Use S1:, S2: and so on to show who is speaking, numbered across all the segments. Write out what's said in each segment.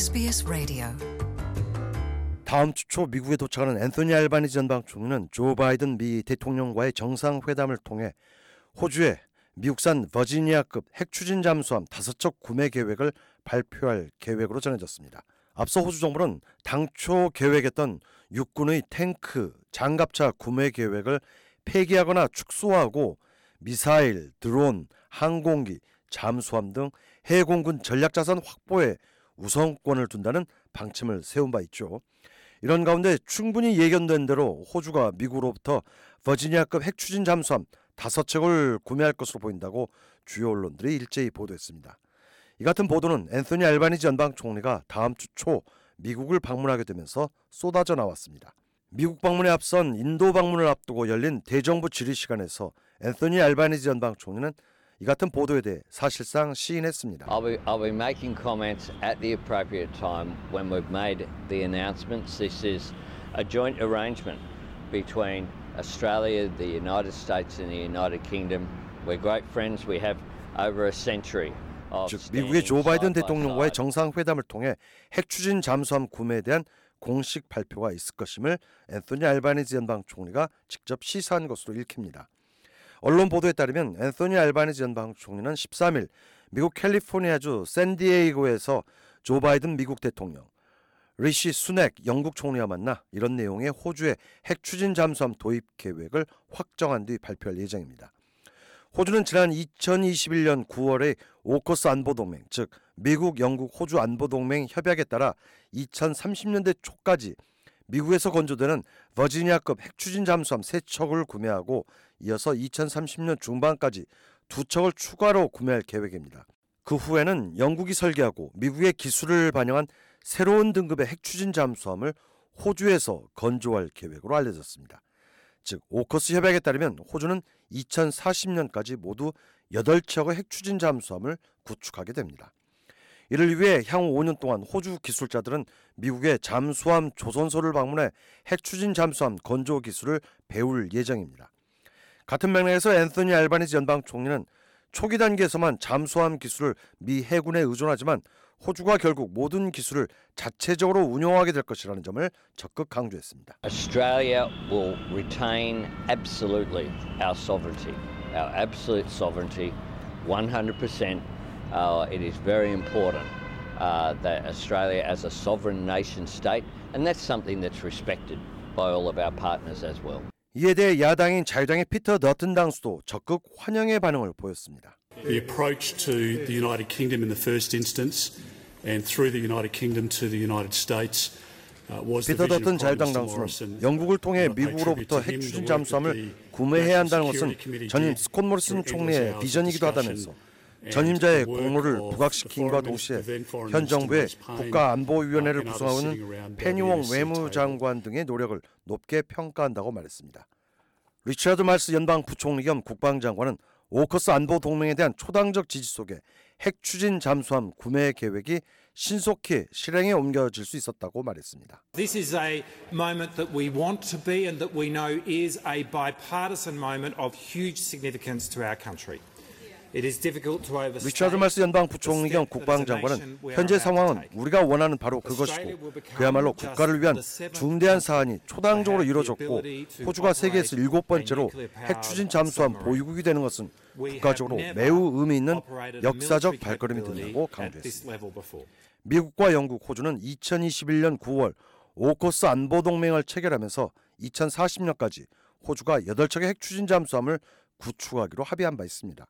S1: SBS Radio.
S2: 다음 주 초 미국에 도착하는 앤소니 알바니지 전 방 총리는 조 바이든 미 대통령과의 정상회담을 통해 호주의 미국산 버지니아급 핵추진 잠수함 다섯 척 구매 계획을 발표할 계획으로 전해졌습니다. 앞서 호주 정부는 당초 계획했던 육군의 탱크, 장갑차 구매 계획을 폐기하거나 축소하고 미사일, 드론, 항공기, 잠수함 등 해공군 전략자산 확보에 우선권을 둔다는 방침을 세운 바 있죠. 이런 가운데 충분히 예견된 대로 호주가 미국으로부터 버지니아급 핵추진 잠수함 다섯 척을 구매할 것으로 보인다고 주요 언론들이 일제히 보도했습니다. 이 같은 보도는 앤소니 알바니지 연방 총리가 다음 주 초 미국을 방문하게 되면서 쏟아져 나왔습니다. 미국 방문에 앞선 인도 방문을 앞두고 열린 대정부 질의 시간에서 앤소니 알바니지 연방 총리는 이 같은 보도에 대해 사실상 시인했습니다.
S3: I'll be, I'll be making comments at the appropriate time when we've made the announcements. This is a joint arrangement between Australia, the United States, and the United Kingdom. We're great friends. We have over a century. of
S2: 즉 미국의 조 바이든 대통령과의. 정상회담을 통해 핵 추진 잠수함 구매에 대한 공식 발표가 있을 것임을 앤소니 알바니지 연방 총리가 직접 시사한 것으로 읽힙니다. 언론 보도에 따르면 앤소니 알바니지 연방 총리는 13일 미국 캘리포니아주 샌디에이고에서 조 바이든 미국 대통령, 리시 수넥 영국 총리와 만나 이런 내용의 호주의 핵 추진 잠수함 도입 계획을 확정한 뒤 발표할 예정입니다. 호주는 지난 2021년 9월에 오커스 안보동맹, 즉 미국, 영국, 호주 안보동맹 협약에 따라 2030년대 초까지 미국에서 건조되는 버지니아급 핵추진 잠수함 3척을 구매하고 이어서 2030년 중반까지 두 척을 추가로 구매할 계획입니다. 그 후에는 영국이 설계하고 미국의 기술을 반영한 새로운 등급의 핵추진 잠수함을 호주에서 건조할 계획으로 알려졌습니다. 즉 오커스 협약에 따르면 호주는 2040년까지 모두 8척의 핵추진 잠수함을 구축하게 됩니다. 이를 위해 향후 5년 동안 호주 기술자들은 미국의 잠수함 조선소를 방문해 핵추진 잠수함 건조 기술을 배울 예정입니다. 같은 맥락에서 앤소니 알바니지 연방 총리는 초기 단계에서만 잠수함 기술을 미 해군에 의존하지만 호주가 결국 모든 기술을 자체적으로 운영하게 될 것이라는 점을 적극 강조했습니다.
S3: Australia will retain absolutely our sovereignty, our absolute sovereignty, 100%. Uh, it is very important uh, that Australia, as a sovereign nation state, and that's something that's respected by all of our partners as well.
S2: 이에 대해 야당인 자유당의 피터 너튼 당수도 적극 환영의 반응을 보였습니다.
S4: The approach to the United Kingdom in the first instance and through the United Kingdom to the United States uh,
S2: 피터 더튼 자유당 당수는. 영국을 통해 미국으로부터 핵 추진
S4: work that
S2: 잠수함을 구매해야 한다는 것은 전임 스콧 모리슨 총리의 비전이기도 하다면서 전임자의 공로를 부각시킨과 동시에 현 정부의 국가안보위원회를
S4: the
S2: 페니웡 외무장관 등의 노력을 높게 평가한다고 말했습니다. 리처드 말스 연방 부총리 겸 국방장관은 오커스 안보 동맹에 대한 초당적 지지 속에 핵 추진 잠수함 구매 계획이 신속히 실행에 옮겨질 수 있었다고 말했습니다.
S5: This is a moment that we want to be and that we know is a bipartisan moment of huge significance to our country.
S2: 리처드 말스 연방 부총리 겸 국방장관은 현재 상황은 우리가 원하는 바로 그것이고 그야말로 국가를 위한 중대한 사안이 초당적으로 이루어졌고 호주가 세계에서 일곱 번째로 핵 추진 잠수함 보유국이 되는 것은 국가적으로 매우 의미 있는 역사적 발걸음이 된다고 강조했습니다. 미국과 영국, 호주는 2021년 9월 오커스 안보 동맹을 체결하면서 2040년까지 호주가 8척의 핵 추진 잠수함을 구축하기로 합의한 바 있습니다.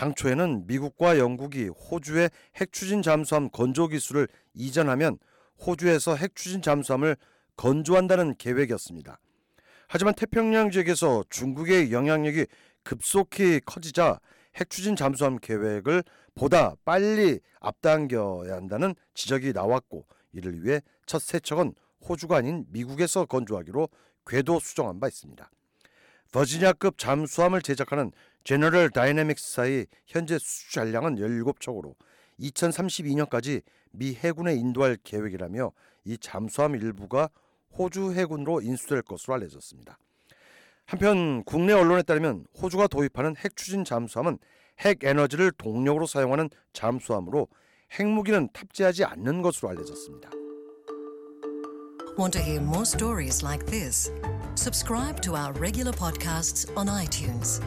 S2: 당초에는 미국과 영국이 호주의 핵 추진 잠수함 건조 기술을 이전하면 호주에서 핵 추진 잠수함을 건조한다는 계획이었습니다. 하지만 태평양 지역에서 중국의 영향력이 급속히 커지자 핵 추진 잠수함 계획을 보다 빨리 앞당겨야 한다는 지적이 나왔고 이를 위해 첫 세척은 호주가 아닌 미국에서 건조하기로 궤도 수정한 바 있습니다. 버지니아급 잠수함을 제작하는 제너럴 다이내믹스사의 현재 수주 잔량은 17척으로 2032년까지 미 해군에 인도할 계획이라며 이 잠수함 일부가 호주 해군으로 인수될 것으로 알려졌습니다. 한편 국내 언론에 따르면 호주가 도입하는 핵 추진 잠수함은 핵 에너지를 동력으로 사용하는 잠수함으로 핵무기는 탑재하지 않는 것으로 알려졌습니다.
S1: Want to hear more stories like this? Subscribe to our regular podcasts on iTunes.